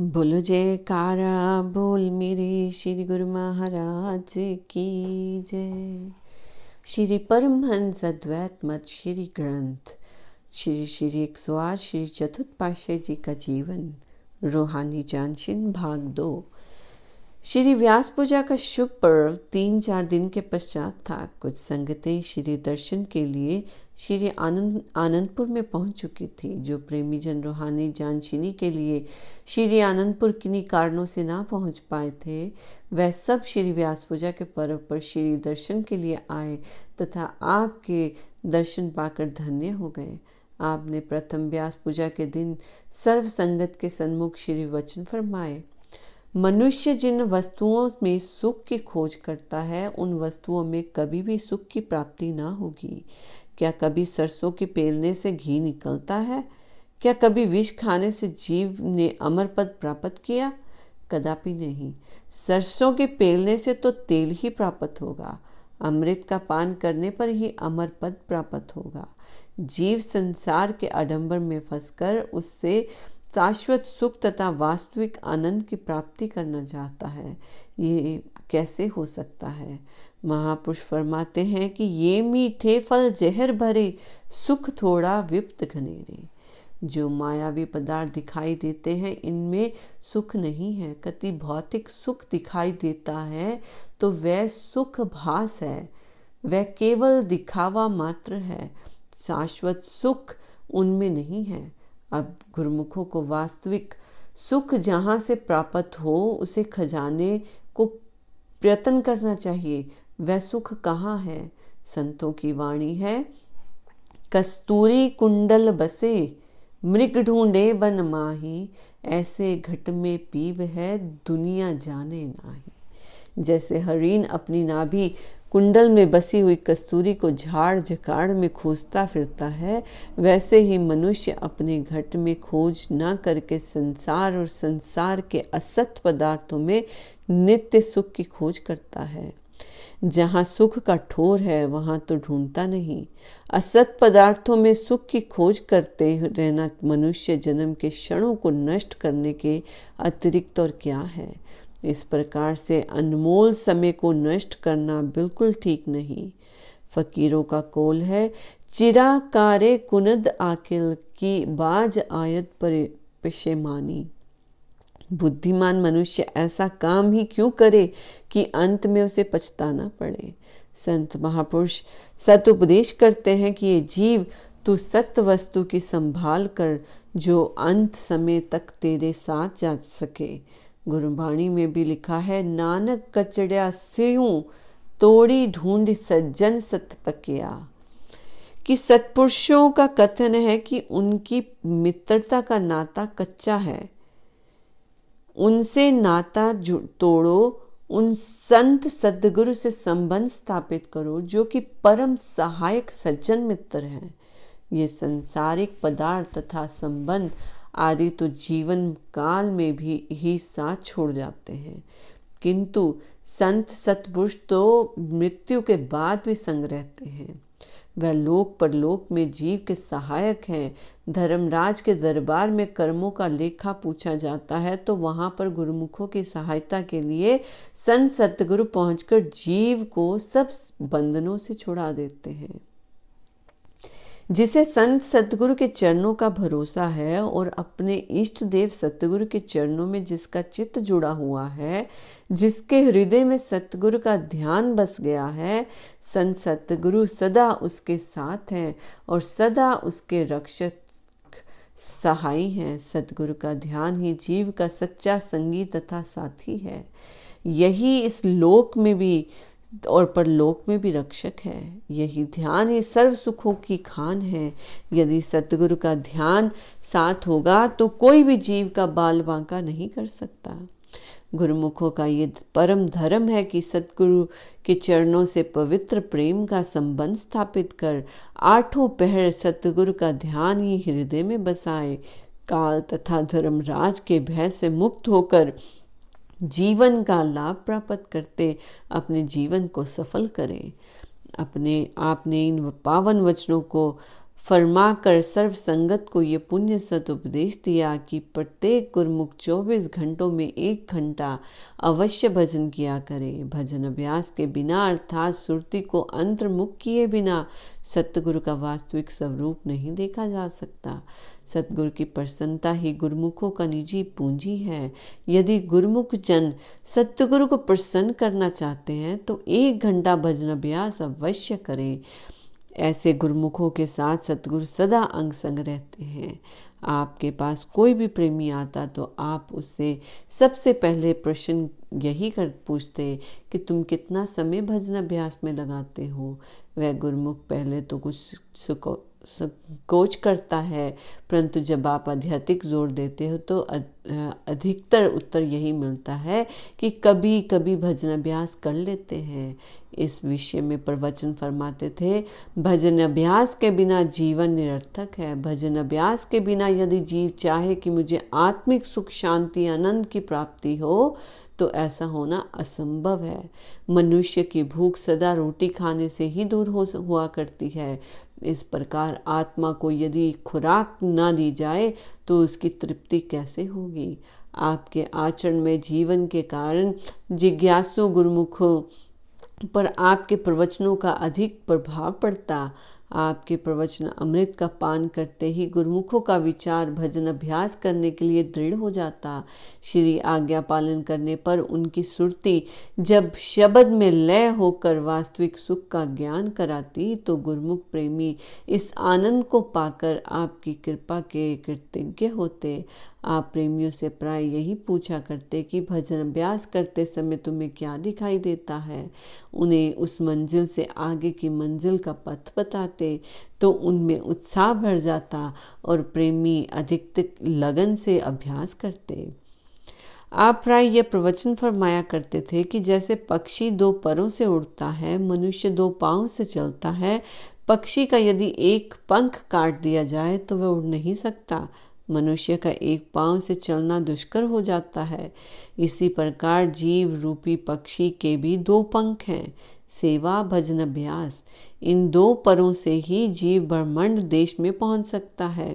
बोलो जयकारा बोल मेरे श्री गुरु महाराज की जय। श्री परमहंस अद्वैत मत श्री ग्रंथ, श्री श्री एक सौ आठ, श्री चतुर्थ पाशा जी का जीवन, रूहानी जानशीन भाग दो। श्री व्यास पूजा का शुभ पर्व तीन चार दिन के पश्चात था। कुछ संगतें श्री दर्शन के लिए श्री आनंद, आनंदपुर में पहुँच चुकी थी, जो प्रेमी जन रूहानी जानशीनी के लिए श्री आनंदपुर किन्हीं कारणों से ना पहुँच पाए थे, वह सब श्री व्यास पूजा के पर्व पर श्री दर्शन के लिए आए तथा आपके दर्शन पाकर धन्य हो गए। आपने प्रथम व्यास पूजा के दिन सर्व संगत के सन्मुख श्री वचन फरमाए। मनुष्य जिन वस्तुओं में सुख की खोज करता है, उन वस्तुओं में कभी भी सुख की प्राप्ति ना होगी। क्या कभी सरसों के पेलने से घी निकलता है? क्या कभी विष खाने से जीव ने अमर पद प्राप्त किया? कदापि नहीं। सरसों के पेलने से तो तेल ही प्राप्त होगा। अमृत का पान करने पर ही अमर पद प्राप्त होगा। जीव संसार के आडंबर में फंसकर उससे शाश्वत सुख तथा वास्तविक आनंद की प्राप्ति करना चाहता है, ये कैसे हो सकता है? महापुरुष फरमाते हैं कि ये मीठे फल जहर भरे, सुख थोड़ा विप्त घनेरे। जो मायावी पदार्थ दिखाई देते हैं, इनमें सुख नहीं है। कति भौतिक सुख दिखाई देता है तो वह सुख भास है। वह केवल दिखावा मात्र है। शाश्वत सुख उनमें नहीं है। अब गुरुमुखों को वास्तविक सुख जहाँ से प्राप्त हो, उसे खजाने को प्रयत्न करना चाहिए। वह सुख कहाँ है? संतों की वाणी है, कस्तूरी कुंडल बसे, मृग ढूंढे बन माही, ऐसे घट में पीव है दुनिया जाने नाही। जैसे हरीन अपनी नाभि कुंडल में बसी हुई कस्तूरी को झाड़ झकाड़ में खोजता फिरता है, वैसे ही मनुष्य अपने घट में खोज न करके संसार और संसार के असत पदार्थों में नित्य सुख की खोज करता है। जहाँ सुख का ठोर है, वहाँ तो ढूंढता नहीं। असत पदार्थों में सुख की खोज करते रहना मनुष्य जन्म के क्षणों को नष्ट करने के अतिरिक्त और क्या है? इस प्रकार से अनमोल समय को नष्ट करना बिल्कुल ठीक नहीं। फकीरों का कोल है चिरा कारे कुनद आकिल की बाज आयत पर पेशेमानी बुद्धिमान मनुष्य ऐसा काम ही क्यों करे कि अंत में उसे पछताना पड़े? संत महापुरुष सत उपदेश करते हैं कि ये जीव तू सत्य वस्तु की संभाल कर जो अंत समय तक तेरे साथ जा सके। गुरुबाणी में भी लिखा है, नानक कचड़िया सेऊ, तोड़ी ढूंढ सज्जन सत पकिया कि सत्पुरुषों का कथन है कि उनकी मित्रता का नाता कच्चा है। उनसे नाता तोड़ो, उन संत सदगुरु से संबंध स्थापित करो, जो कि परम सहायक सज्जन मित्र हैं। ये संसारिक पदार्थ तथा संबंध आदि तो जीवन काल में भी ही साथ छोड़ जाते हैं। किंतु संत सतपुरुष तो मृत्यु के बाद भी संग रहते हैं। वह लोक परलोक में जीव के सहायक हैं। धर्मराज के दरबार में कर्मों का लेखा पूछा जाता है तो वहाँ पर गुरुमुखों की सहायता के लिए संत सतगुरु पहुंचकर जीव को सब बंधनों से छुड़ा देते हैं। जिसे संत सतगुरु के चरणों का भरोसा है और अपने इष्ट देव सतगुरु के चरणों में जिसका चित्त जुड़ा हुआ है, जिसके हृदय में सतगुरु का ध्यान बस गया है, संत सतगुरु सदा उसके साथ हैं और सदा उसके रक्षक सहाय हैं। सतगुरु का ध्यान ही जीव का सच्चा संगी तथा साथी है। यही इस लोक में भी और परलोक में भी रक्षक है। यही ध्यान ही सर्व सुखों की खान है। यदि सतगुरु का ध्यान साथ होगा तो कोई भी जीव का बाल बांका नहीं कर सकता। गुरुमुखों का ये परम धर्म है कि सतगुरु के चरणों से पवित्र प्रेम का संबंध स्थापित कर, आठों पहर सतगुरु का ध्यान ही हृदय में बसाए। काल तथा धर्मराज के भय से मुक्त होकर जीवन का लाभ प्राप्त करते, अपने जीवन को सफल करें। अपने, आपने इन पावन वचनों को फरमा कर सर्व संगत को ये पुण्य सत उपदेश दिया कि प्रत्येक गुरमुख 24 घंटों में एक घंटा अवश्य भजन किया करे। भजन अभ्यास के बिना अर्थात सुरती को अंतर्मुख किए बिना सतगुरु का वास्तविक स्वरूप नहीं देखा जा सकता। सतगुरु की प्रसन्नता ही गुरुमुखों का निजी पूंजी है। यदि गुरुमुख जन सतगुरु को प्रसन्न करना चाहते हैं तो एक घंटा भजन अभ्यास अवश्य करें। ऐसे गुरुमुखों के साथ सतगुरु सदा अंग संग रहते हैं। आपके पास कोई भी प्रेमी आता तो आप उससे सबसे पहले प्रश्न यही कर पूछते कि तुम कितना समय भजन अभ्यास में लगाते हो? वह गुरुमुख पहले तो कुछ कोच करता है, परंतु जब आप आध्यात्मिक ज़ोर देते हो तो अधिकतर उत्तर यही मिलता है कि कभी कभी भजन अभ्यास कर लेते हैं। इस विषय में प्रवचन फरमाते थे भजन अभ्यास के बिना जीवन निरर्थक है। भजन अभ्यास के बिना यदि जीव चाहे कि मुझे आत्मिक सुख, शांति, आनंद की प्राप्ति हो तो ऐसा होना असंभव है। मनुष्य की भूख सदा रोटी खाने से ही दूर हो हुआ करती है। इस प्रकार आत्मा को यदि खुराक ना दी जाए तो उसकी तृप्ति कैसे होगी? आपके आचरण में जीवन के कारण जिज्ञासु गुरुमुखों पर आपके प्रवचनों का अधिक प्रभाव पड़ता। आपके प्रवचन अमृत का पान करते ही गुरुमुखों का विचार, भजन अभ्यास करने के लिए दृढ़ हो जाता। श्री आज्ञा पालन करने पर उनकी सुरती जब शब्द में लय होकर वास्तविक सुख का ज्ञान कराती तो गुरुमुख प्रेमी इस आनंद को पाकर आपकी कृपा के कृतज्ञ होते। आप प्रेमियों से प्राय यही पूछा करते कि भजन अभ्यास करते समय तुम्हें क्या दिखाई देता है? उन्हें उस मंजिल से आगे की मंजिल का पथ बताते। तो उनमें उत्साह भर जाता और प्रेमी अधिक लगन से अभ्यास करते। आप प्राय यह प्रवचन फरमाया करते थे कि जैसे पक्षी दो परों से उड़ता है, मनुष्य दो पाँव से चलता है, पक्षी का यदि एक पंख काट दिया जाए तो वह उड़ नहीं सकता। मनुष्य का एक पाँव से चलना दुष्कर हो जाता है। इसी प्रकार जीव रूपी पक्षी के भी दो पंख हैं। सेवा भजन अभ्यास, इन दो परों से ही जीव ब्रह्मंड देश में पहुँच सकता है।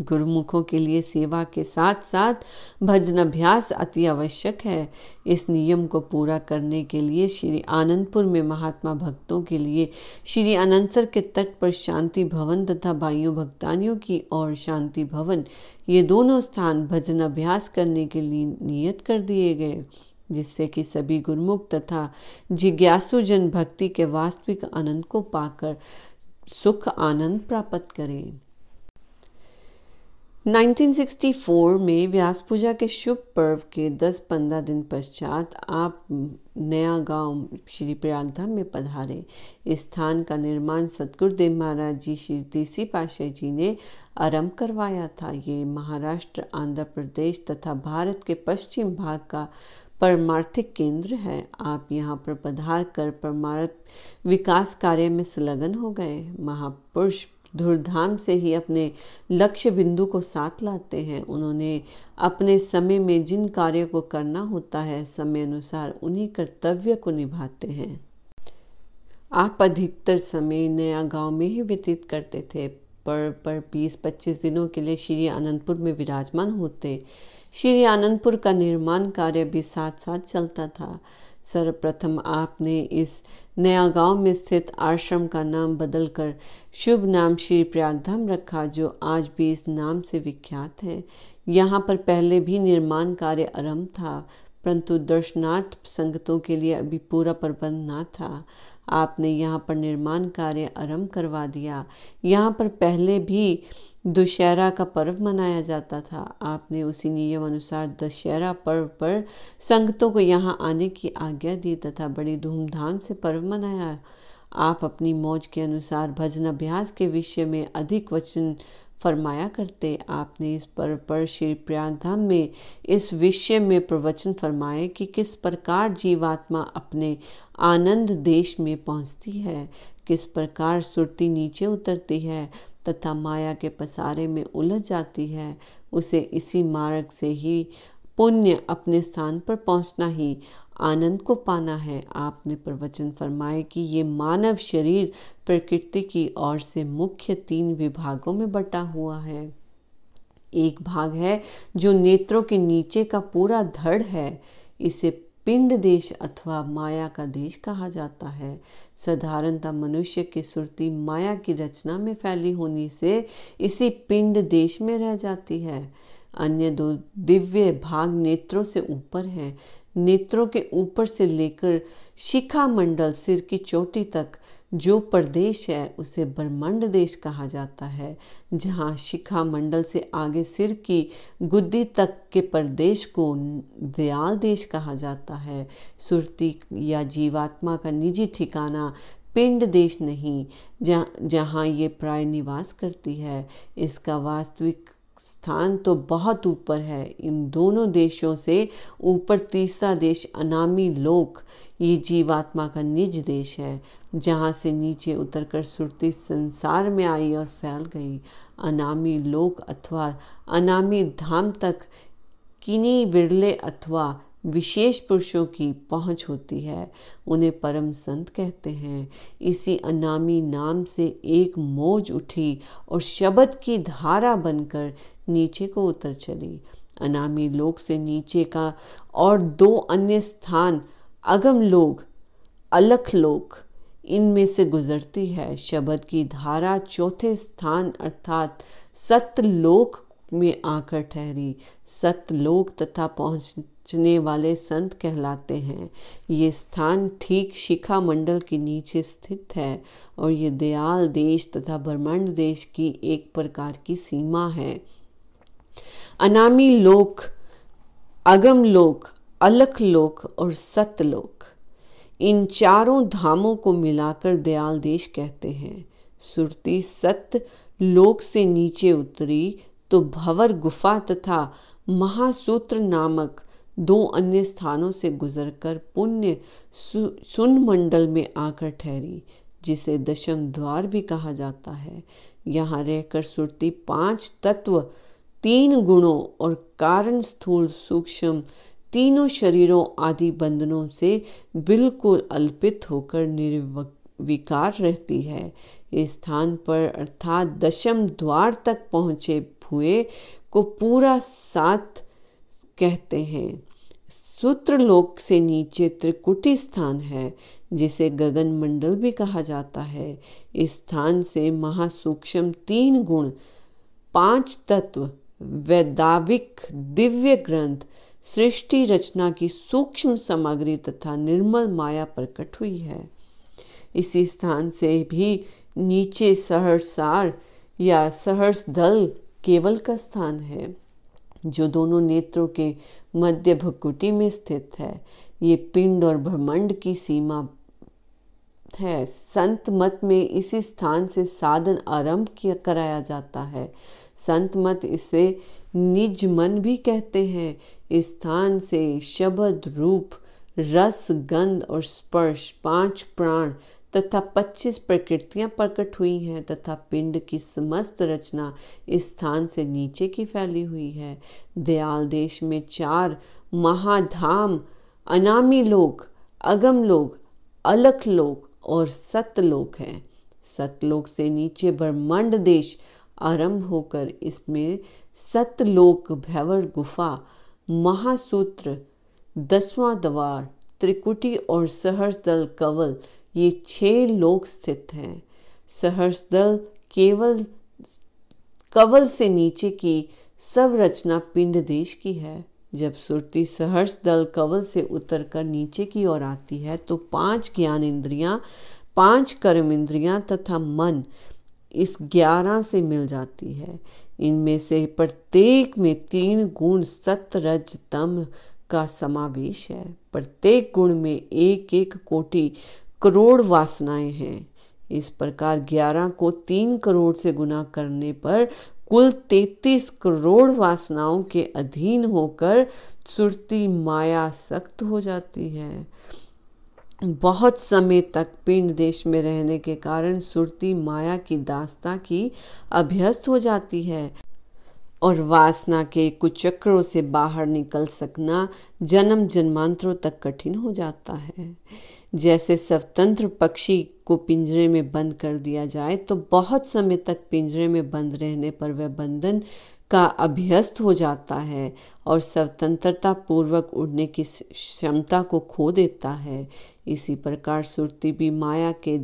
गुरुमुखों के लिए सेवा के साथ साथ भजन अभ्यास अति आवश्यक है। इस नियम को पूरा करने के लिए श्री आनंदपुर में महात्मा भक्तों के लिए श्री अनंसर के तट पर शांति भवन तथा भाइयों भक्तानियों की और शांति भवन, ये दोनों स्थान भजन अभ्यास करने के लिए नियत कर दिए गए। जिससे कि सभी गुरमुख तथा जिज्ञासु जन भक्ति के वास्तविक आनंद को पाकर सुख आनंद प्राप्त करें। 1964 में व्यास पूजा के शुभ पर्व के 10-15 दिन पश्चात आप नया गाँव श्री प्रयागधाम में पधारे। इस स्थान का निर्माण सतगुरुदेव महाराज जी श्री तीसरी पाशाह जी ने आरंभ करवाया था। ये महाराष्ट्र, आंध्र प्रदेश तथा भारत के पश्चिम भाग का परमार्थिक केंद्र है। आप यहाँ पर पधार कर परमार्थ विकास कार्य में संलग्न हो गए। महापुरुष धूर्धाम से ही अपने लक्ष्य बिंदु को साथ लाते हैं। उन्होंने अपने समय में जिन कार्यों को करना होता है, समय अनुसार उन्हीं कर्तव्य को निभाते हैं। आप अधिकतर समय नया गाँव में ही व्यतीत करते थे। पर पर बीस पच्चीस दिनों के लिए श्री आनंदपुर में विराजमान होते। श्री आनंदपुर का निर्माण कार्य भी साथ साथ चलता था। सर्वप्रथम आपने इस नया गाँव में स्थित आश्रम का नाम बदलकर शुभ नाम श्री प्रयागधाम रखा, जो आज भी इस नाम से विख्यात है। यहाँ पर पहले भी निर्माण कार्य आरंभ था, परंतु दर्शनार्थ संगतों के लिए अभी पूरा प्रबंध न था। आपने यहाँ पर निर्माण कार्य आरंभ करवा दिया। यहाँ पर पहले भी दशहरा का पर्व मनाया जाता था। आपने उसी नियम अनुसार दशहरा पर्व पर संगतों को यहाँ आने की आज्ञा दी तथा बड़ी धूमधाम से पर्व मनाया। आप अपनी मौज के अनुसार भजन अभ्यास के विषय में अधिक वचन फरमाया करते। आपने इस पर्व पर श्री प्रयागधाम में इस विषय में प्रवचन फरमाए कि किस प्रकार जीवात्मा अपने आनंद देश में पहुँचती है, किस प्रकार सुरती नीचे उतरती है तथा माया के पसारे में उलझ जाती है, उसे इसी मार्ग से ही पुण्य अपने स्थान पर पहुँचना ही आनंद को पाना है। आपने प्रवचन फरमाए कि ये मानव शरीर प्रकृति की ओर से मुख्य तीन विभागों में बटा हुआ है। एक भाग है जो नेत्रों के नीचे का पूरा धड़ है। इसे पिंड देश अथवा माया का देश कहा जाता है। साधारणतः मनुष्य की सुरती माया की रचना में फैली होने से इसी पिंड देश में रह जाती है। अन्य दो दिव्य भाग नेत्रों से ऊपर है। नेत्रों के ऊपर से लेकर शिखा मंडल सिर की चोटी तक जो प्रदेश है, उसे ब्रह्मांड देश कहा जाता है, जहाँ शिखा मंडल से आगे सिर की गुद्दी तक के प्रदेश को दयाल देश कहा जाता है। सुरती या जीवात्मा का निजी ठिकाना पिंड देश नहीं, जहाँ जहाँ ये प्राय निवास करती है। इसका वास्तविक स्थान तो बहुत ऊपर है। इन दोनों देशों से ऊपर तीसरा देश अनामी लोक, ये जीवात्मा का निज देश है, जहाँ से नीचे उतरकर सुरती संसार में आई और फैल गई। अनामी लोक अथवा अनामी धाम तक किन्हीं विरले अथवा विशेष पुरुषों की पहुँच होती है, उन्हें परम संत कहते हैं। इसी अनामी नाम से एक मोज उठी और शब्द की धारा बनकर नीचे को उतर चली। अनामी लोक से नीचे का और दो अन्य स्थान, अगम लोग अलख लोक, इनमें से गुजरती है। शब्द की धारा चौथे स्थान अर्थात सतलोक में आकर ठहरी। सतलोक तथा पहुँचने वाले संत कहलाते हैं। ये स्थान ठीक शिखा मंडल के नीचे स्थित है और ये दयाल देश तथा ब्रह्मांड देश की एक प्रकार की सीमा है। अनामी लोक, अगम लोक, अलख लोक और सतलोक इन चारों धामों को मिलाकर दयाल देश कहते हैं। सुरती सत लोक से नीचे उतरी तो भवर गुफा तथा महासूत्र नामक दो अन्य स्थानों से गुजरकर पुण्य सुन मंडल में आकर ठहरी, जिसे दशम द्वार भी कहा जाता है। यहाँ रहकर सुरती पाँच तत्व, तीन गुणों और कारण स्थूल सूक्ष्म तीनों शरीरों आदि बंधनों से बिल्कुल अल्पित होकर निर्विकार रहती है। इस स्थान पर अर्थात दशम द्वार तक पहुँचे हुए को पूरा सात कहते हैं, सूत्रलोक से नीचे त्रिकुटी स्थान है, जिसे गगन मंडल भी कहा जाता है। इस स्थान से महासूक्ष्म तीन गुण, पाँच तत्व, वैदाविक दिव्य ग्रंथ, सृष्टि रचना की सूक्ष्म सामग्री तथा निर्मल माया प्रकट हुई है। इसी स्थान से भी नीचे सहरसार या सहर्ष दल केवल का स्थान है। जो दोनों नेत्रों के मध्य भकुटी में स्थित है। ये पिंड और ब्रह्मांड की सीमा है। संत मत में इसी स्थान से साधन आरंभ किया, कराया जाता है। संत मत इसे निज मन भी कहते हैं। इस स्थान से शब्द रूप, रस, गंध और स्पर्श, पाँच प्राण तथा पच्चीस प्रकृतियाँ प्रकट हुई हैं तथा पिंड की समस्त रचना इस स्थान से नीचे की फैली हुई है। दयाल देश में चार महाधाम, अनामी लोग अगम लोग अलख लोग और सतलोक हैं। सतलोक से नीचे ब्रह्मांड देश आरंभ होकर इसमें सतलोक भैवर गुफा, महासूत्र, दसवां द्वार, त्रिकुटी और सहर्षदल कवल ये छह लोक स्थित हैं। सहर्षदल केवल कवल से नीचे की सब रचना पिंड देश की है। जब सुरती सहर्ष दल कवल से उतरकर नीचे की ओर आती है तो पाँच ज्ञान इंद्रियाँ, पाँच कर्म इंद्रियाँ तथा मन इस ग्यारह से मिल जाती है। इनमें से प्रत्येक में तीन गुण सत रज तम का समावेश है। प्रत्येक गुण में एक एक कोटि करोड़ वासनाएँ हैं। इस प्रकार ग्यारह को तीन करोड़ से गुना करने पर कुल तैतीस करोड़ वासनाओं के अधीन होकर सुरती माया सख्त हो जाती है। बहुत समय तक पिंड देश में रहने के कारण सुरती माया की दास्ता की अभ्यस्त हो जाती है। और वासना के कुचक्रों से बाहर निकल सकना जन्म जन्मांतरों तक कठिन हो जाता है। जैसे स्वतंत्र पक्षी को पिंजरे में बंद कर दिया जाए तो बहुत समय तक पिंजरे में बंद रहने पर वह बंधन का अभ्यस्त हो जाता है और स्वतंत्रता पूर्वक उड़ने की क्षमता को खो देता है। इसी प्रकार सुरती भी माया के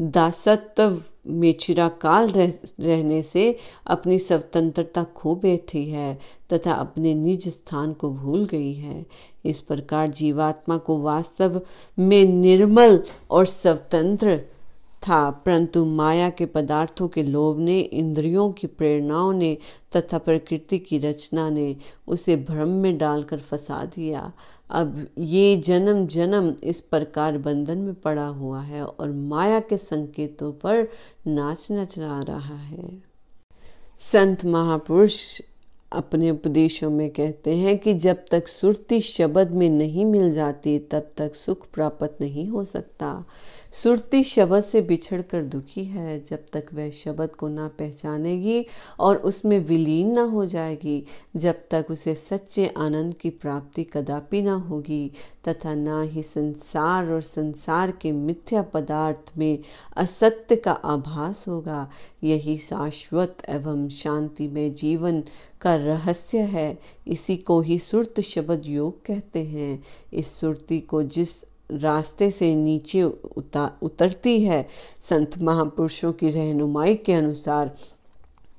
दासत्व में चिराकाल रह, रहने से अपनी स्वतंत्रता खो बैठी है तथा अपने निज स्थान को भूल गई है। इस प्रकार जीवात्मा को वास्तव में निर्मल और स्वतंत्र था परंतु माया के पदार्थों के लोभ ने इंद्रियों की प्रेरणाओं ने तथा प्रकृति की रचना ने उसे भ्रम में डालकर फंसा दिया। अब ये जन्म जन्म इस प्रकार बंधन में पड़ा हुआ है और माया के संकेतों पर नाच नच रहा है। संत महापुरुष अपने उपदेशों में कहते हैं कि जब तक सुरती शब्द में नहीं मिल जाती, तब तक सुख प्राप्त नहीं हो सकता। सुरती शब्द से बिछड़ कर दुखी है, जब तक वह शब्द को ना पहचानेगी और उसमें विलीन ना हो जाएगी, जब तक उसे सच्चे आनंद की प्राप्ति कदापि ना होगी, तथा ना ही संसार और संसार के मिथ्या पदार्थ में असत्य का आभास होगा। यही शाश्वत एवं शांतिमय जीवन का रहस्य है। इसी को ही सुरत शब्द योग कहते हैं। इस सुरती को जिस रास्ते से नीचे उतरती है। संत महापुरुषों की रहनुमाई के अनुसार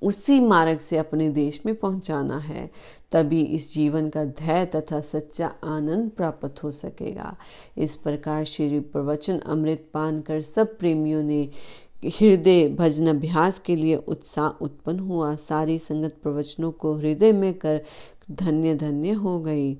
उसी मार्ग से अपने देश में पहुंचाना है। तभी इस जीवन का धैर्य तथा सच्चा आनंद प्राप्त हो सकेगा। इस प्रकार श्री प्रवचन अमृत पान कर सब प्रेमियों ने हृदय भजन अभ्यास के लिए उत्साह उत्पन्न हुआ। सारी संगत प्रवचनों को हृदय में कर धन्य धन्य हो गई।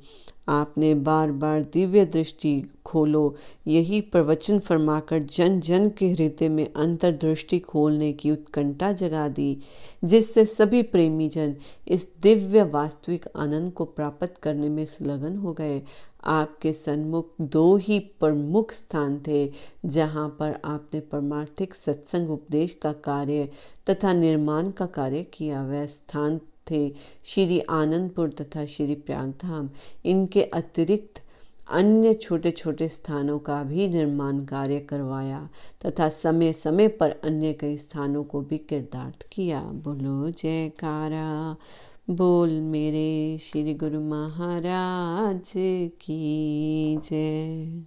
आपने बार बार दिव्य दृष्टि खोलो। यही प्रवचन फरमाकर जन जन के हृदय में अंतर्दृष्टि खोलने की उत्कंठा जगा दी, जिससे सभी प्रेमी जन इस दिव्य वास्तविक आनंद को प्राप्त करने में संलग्न हो गए। आपके सन्मुख दो ही प्रमुख स्थान थे, जहाँ पर आपने परमार्थिक सत्संग उपदेश का कार्य तथा निर्माण का कार्य किया। वह स्थान थे। श्री आनंदपुर तथा श्री प्रयागधाम इनके अतिरिक्त अन्य छोटे छोटे स्थानों का भी निर्माण कार्य करवाया तथा समय समय पर अन्य कई स्थानों को भी किरदार्थ किया। बोलो, जयकारा, बोल मेरे श्री गुरु महाराज की जय।